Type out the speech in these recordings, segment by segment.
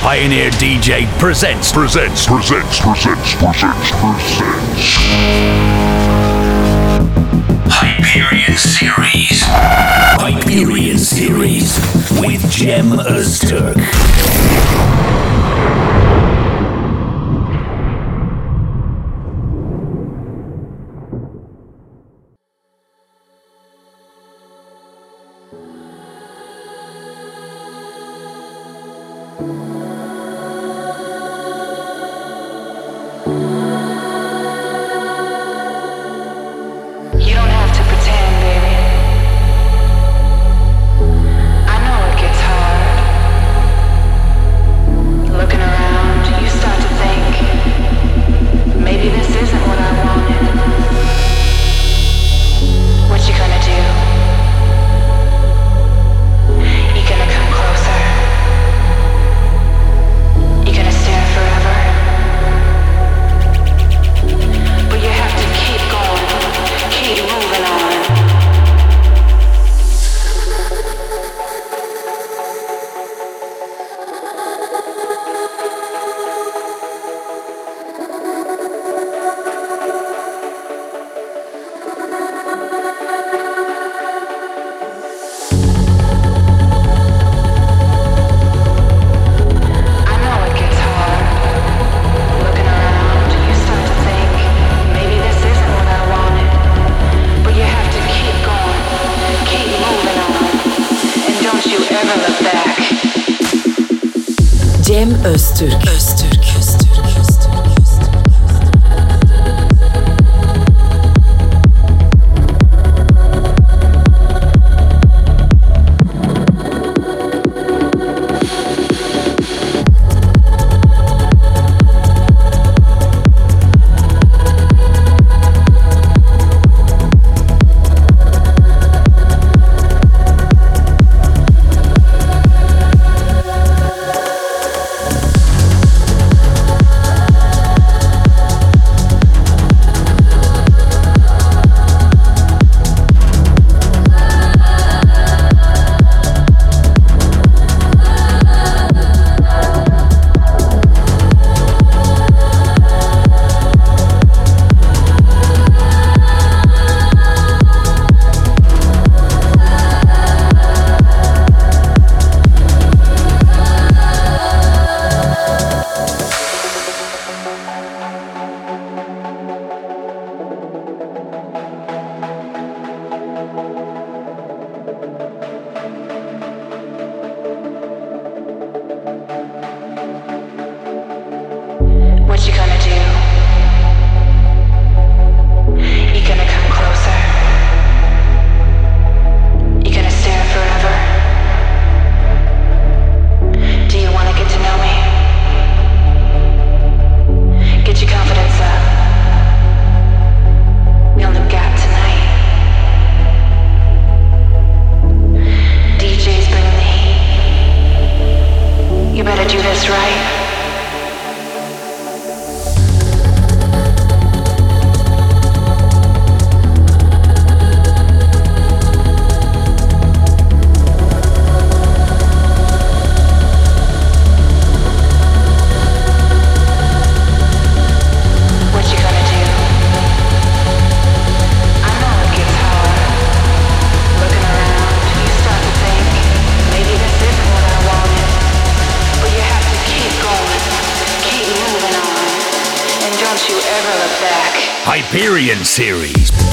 Pioneer DJ presents, presents, presents, presents, presents, presents. Hyperion Series. Hyperion Series with Cem Öztürk. Hyperion series.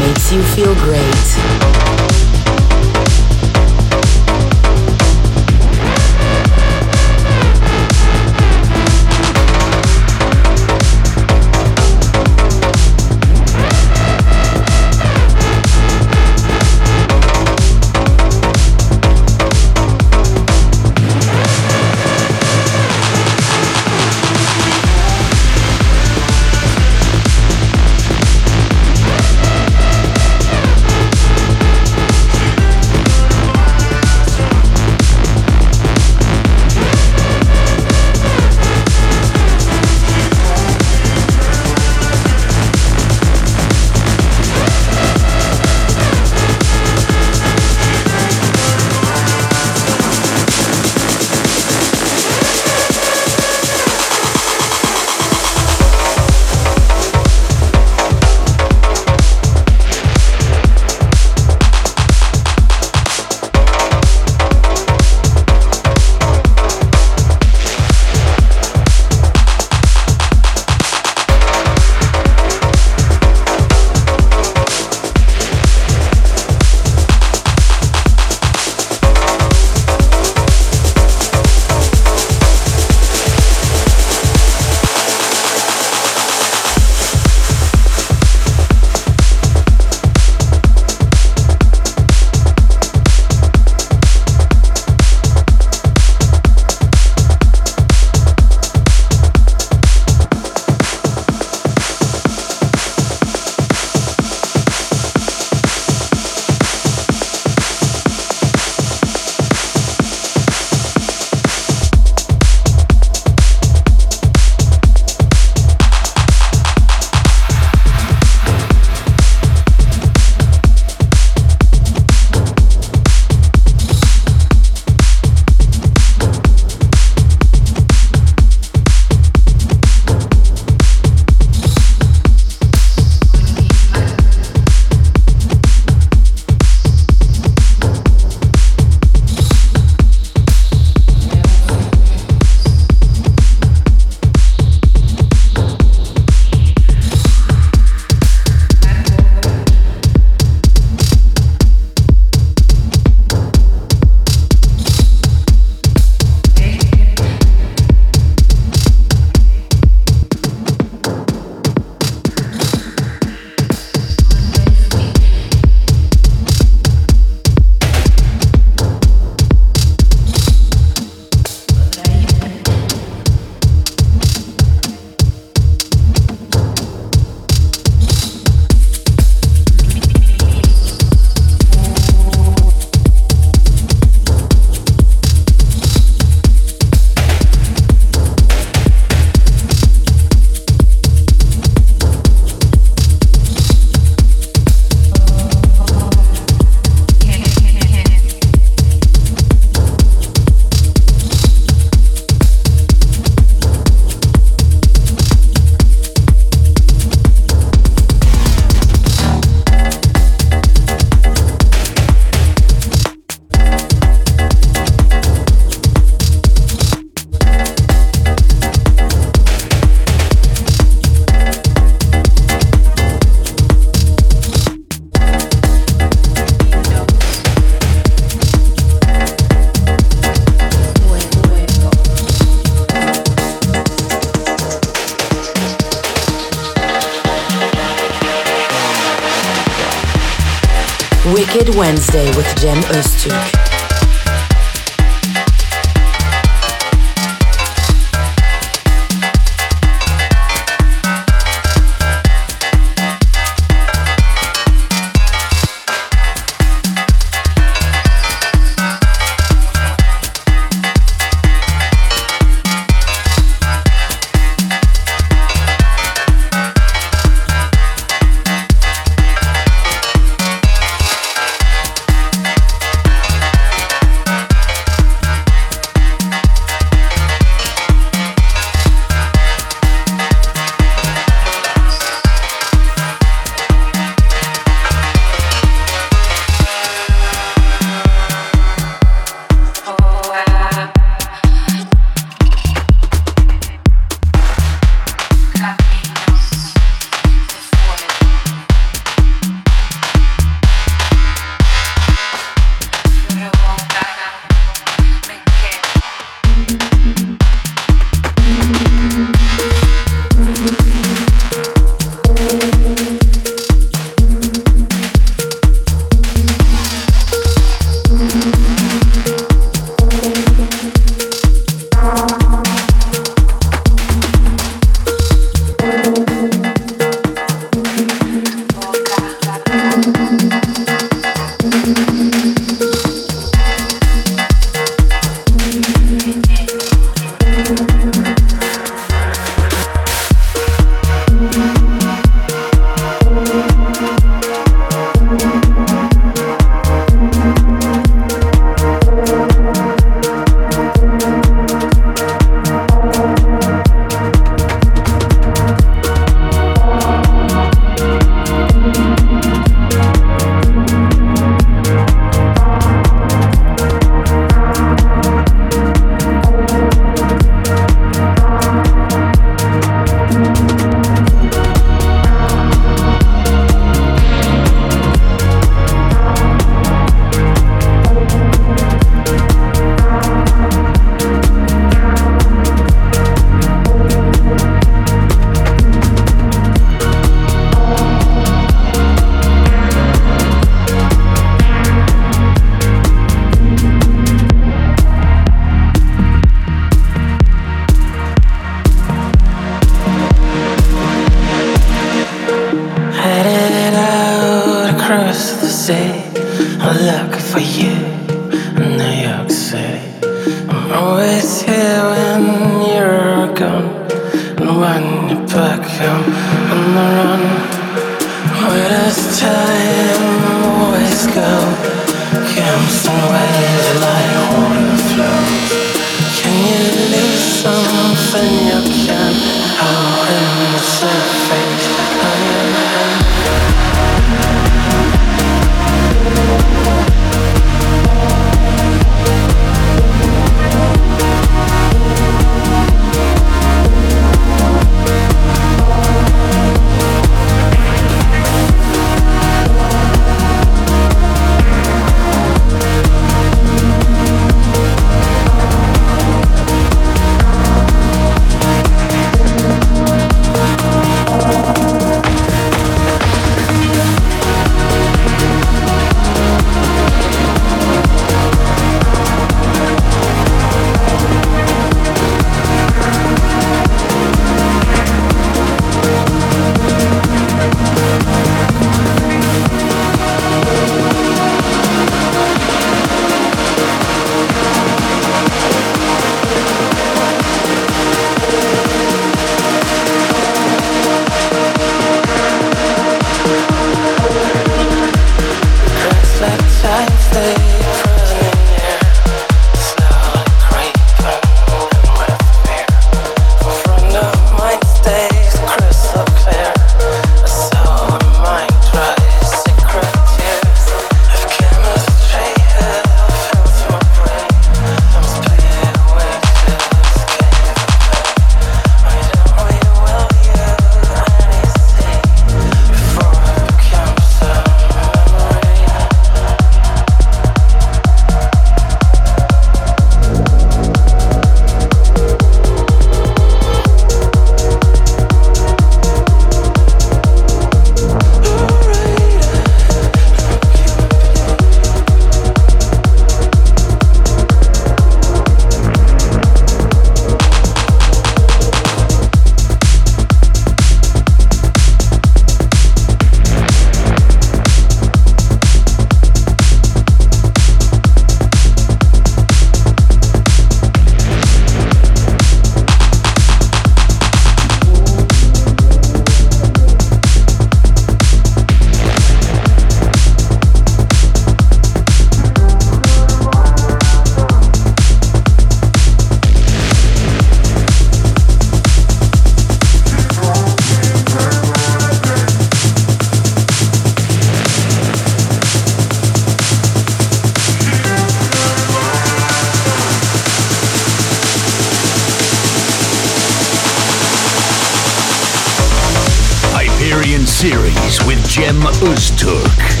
Series with Cem Öztürk.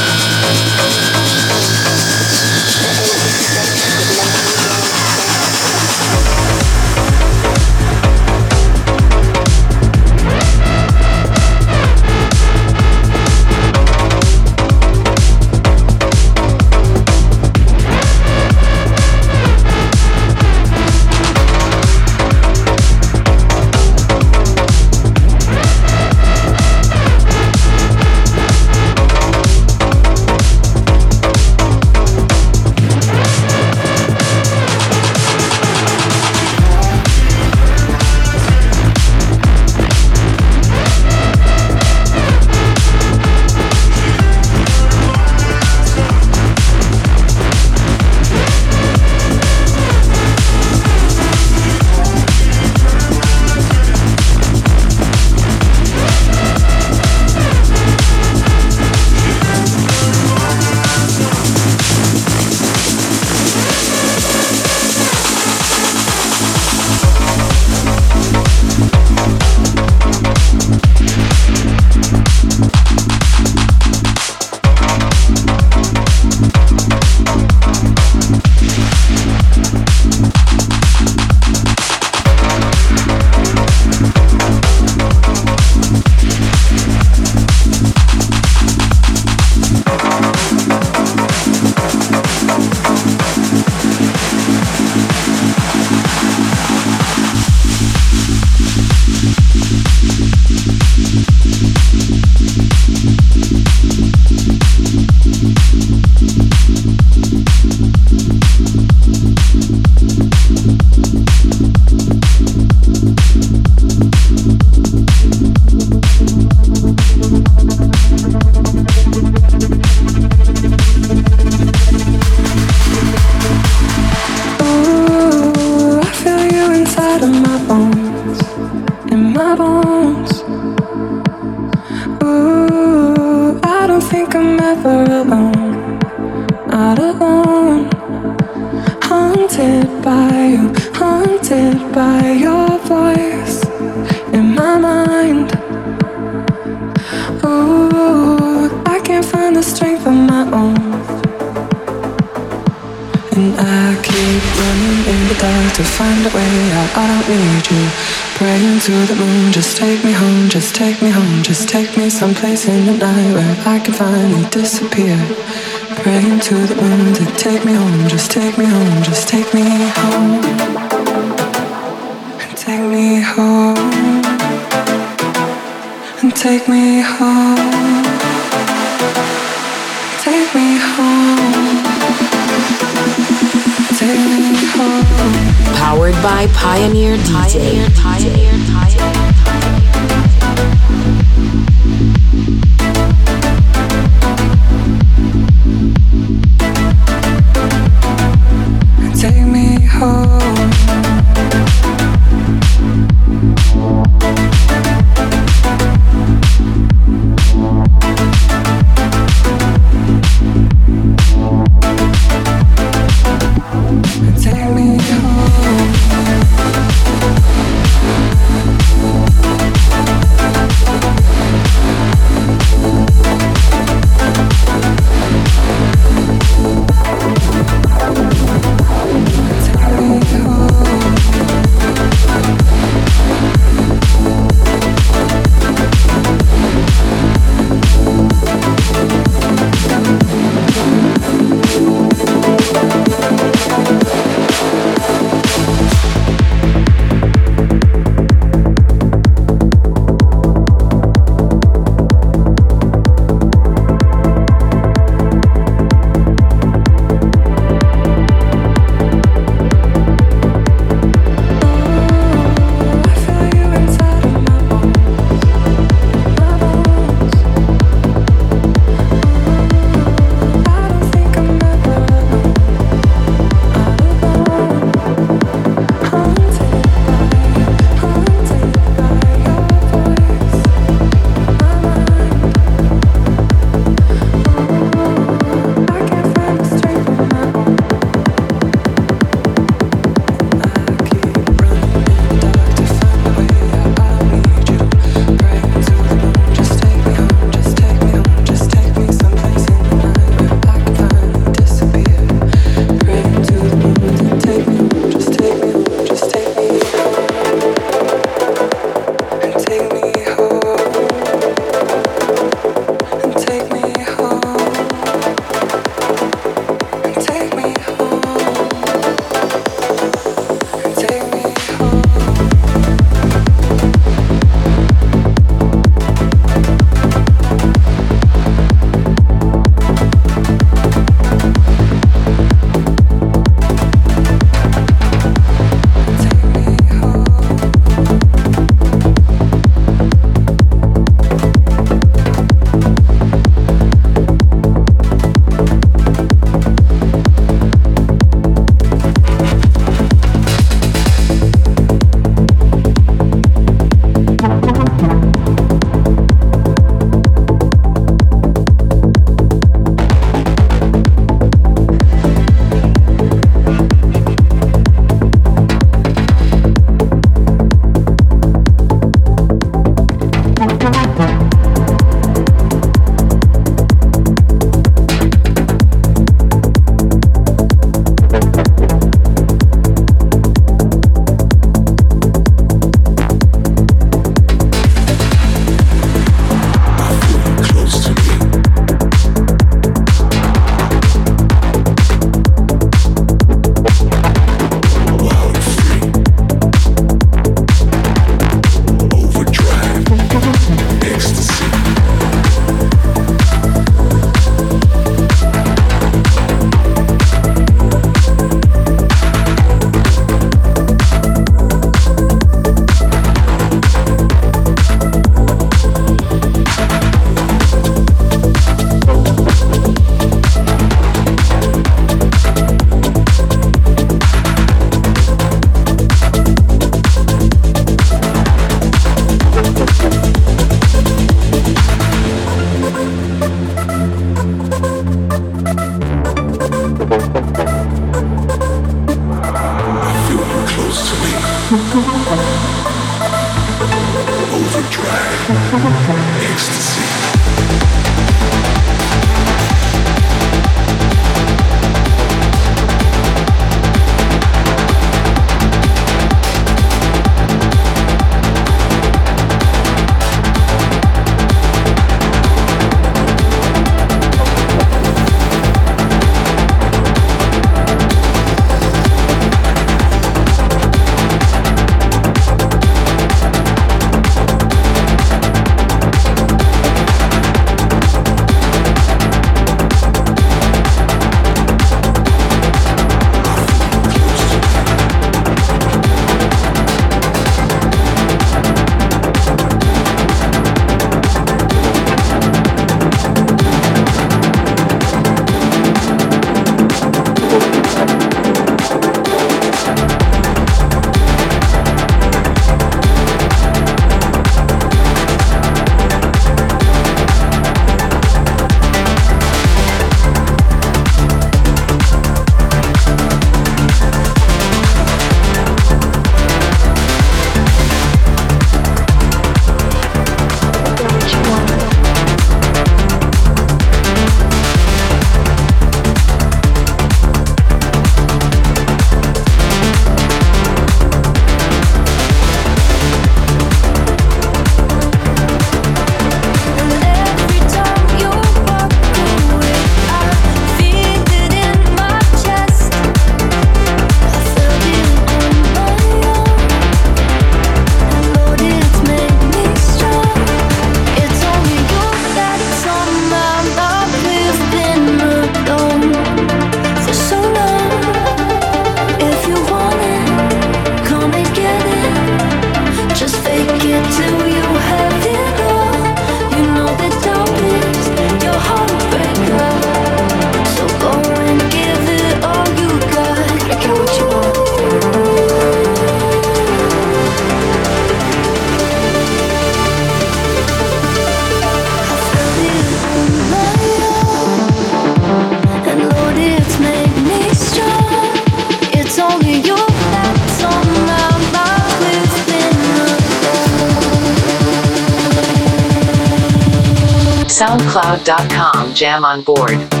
SoundCloud.com Jam on board.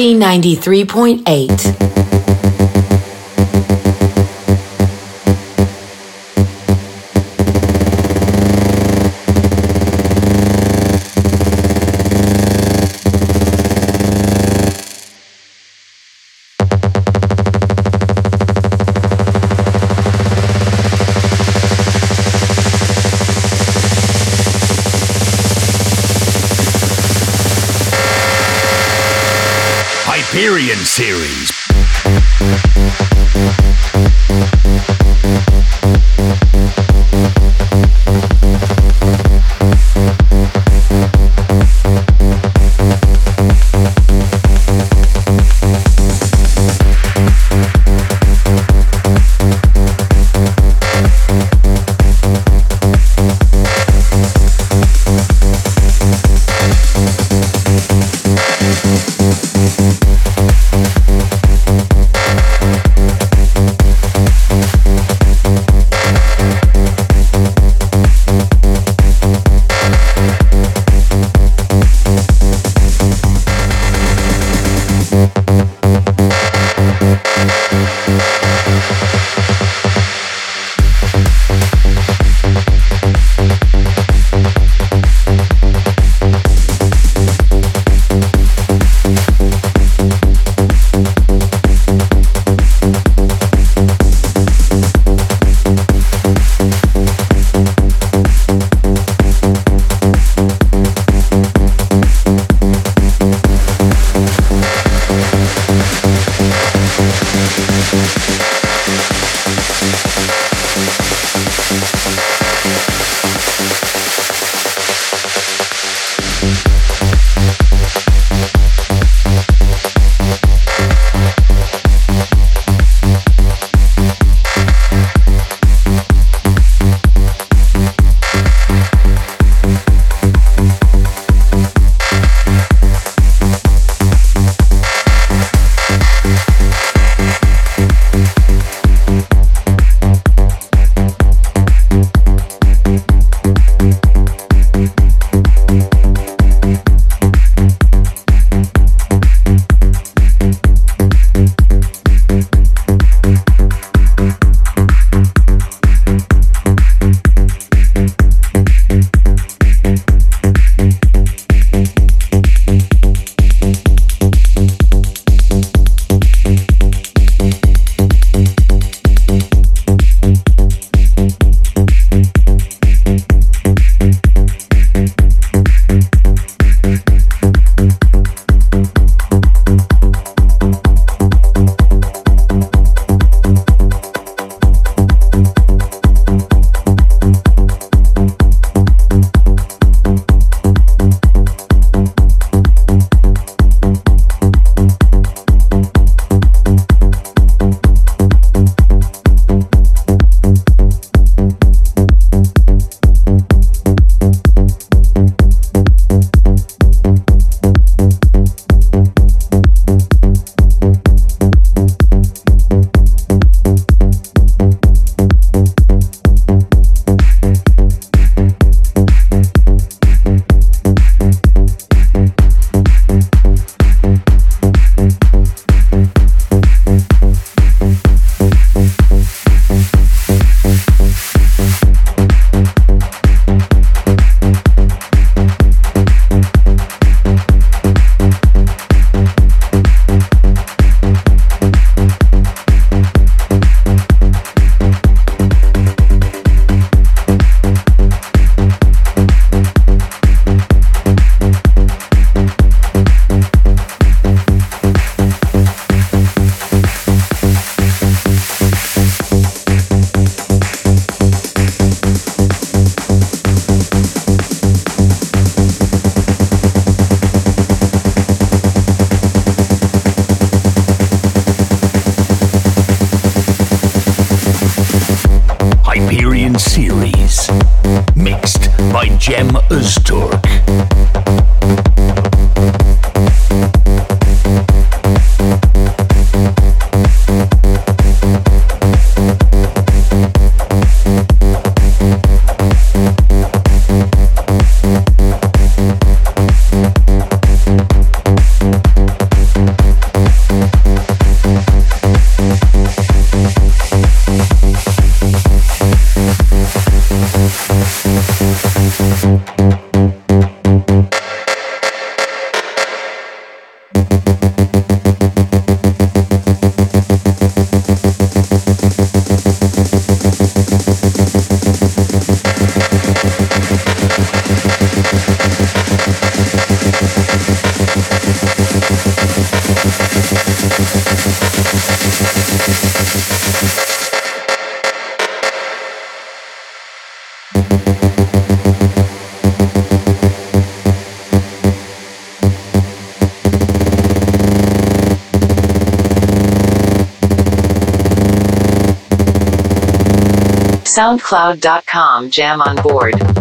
Energy 93.8. series. SoundCloud.com Jam on board.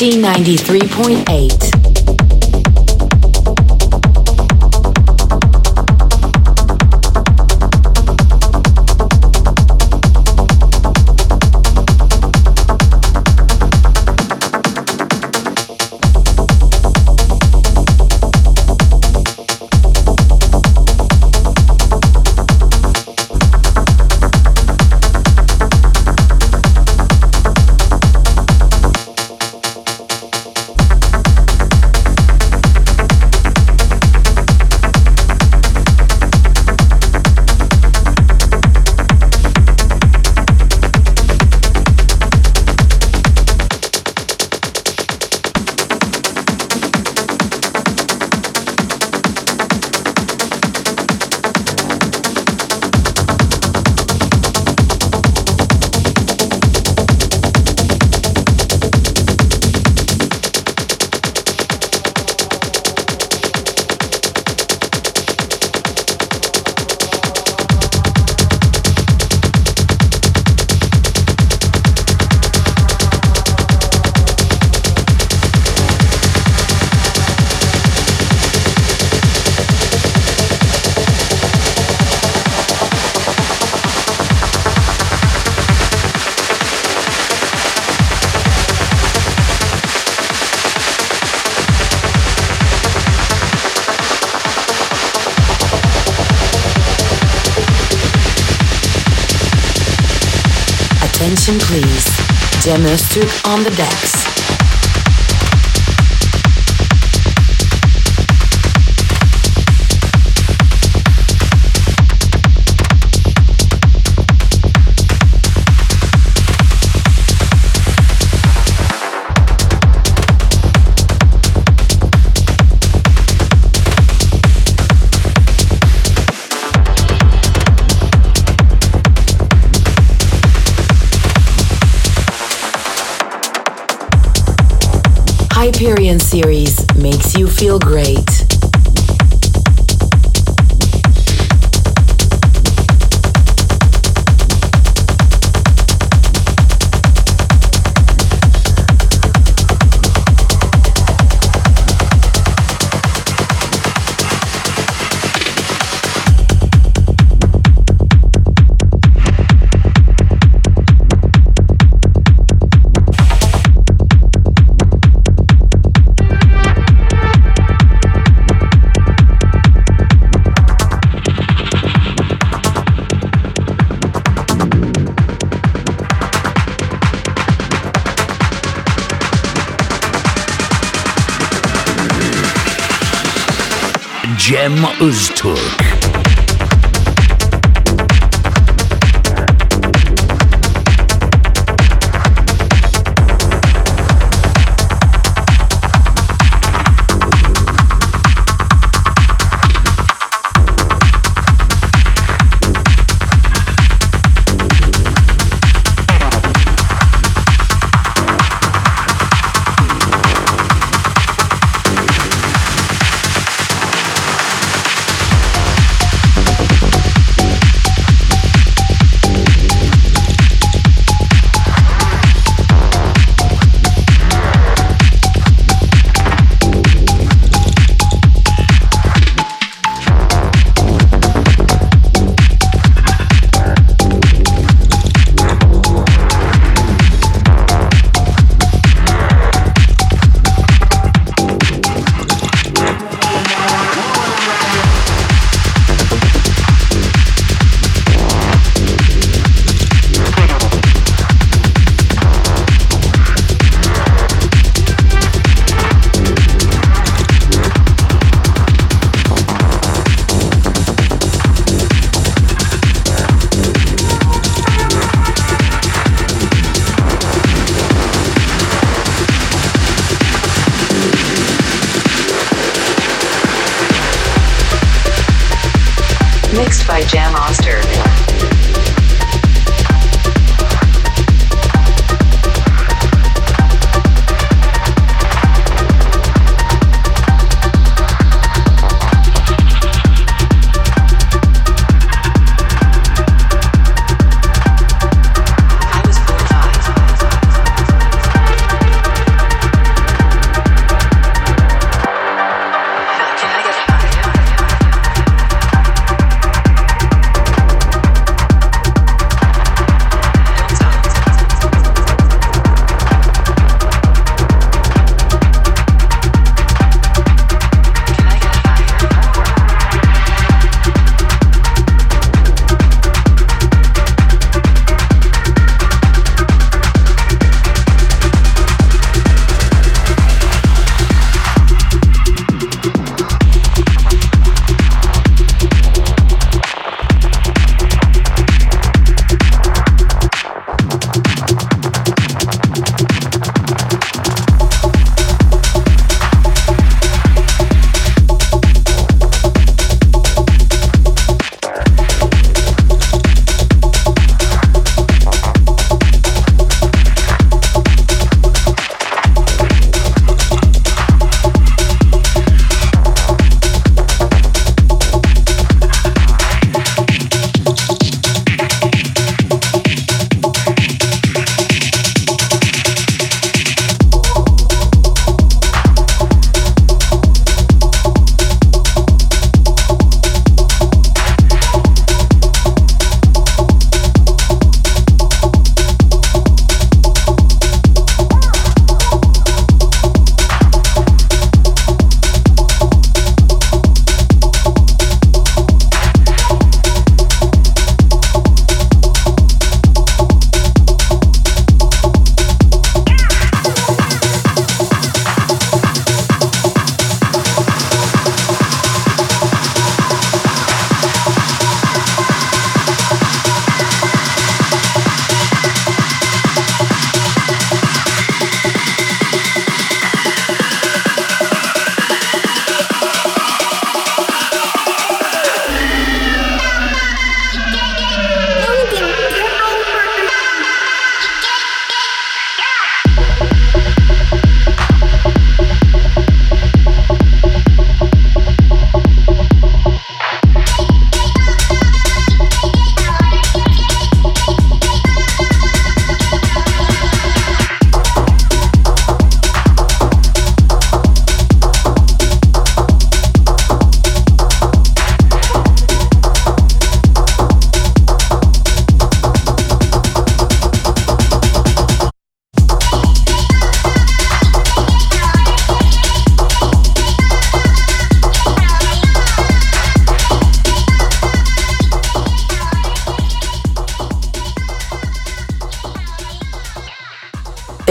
G93.8. Please. Cem Öztürk on the deck. Hyperion series makes you feel great. Cem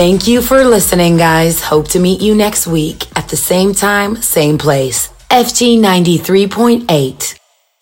Thank you for listening, guys. Hope to meet you next week at the same time, same place. FG 93.8.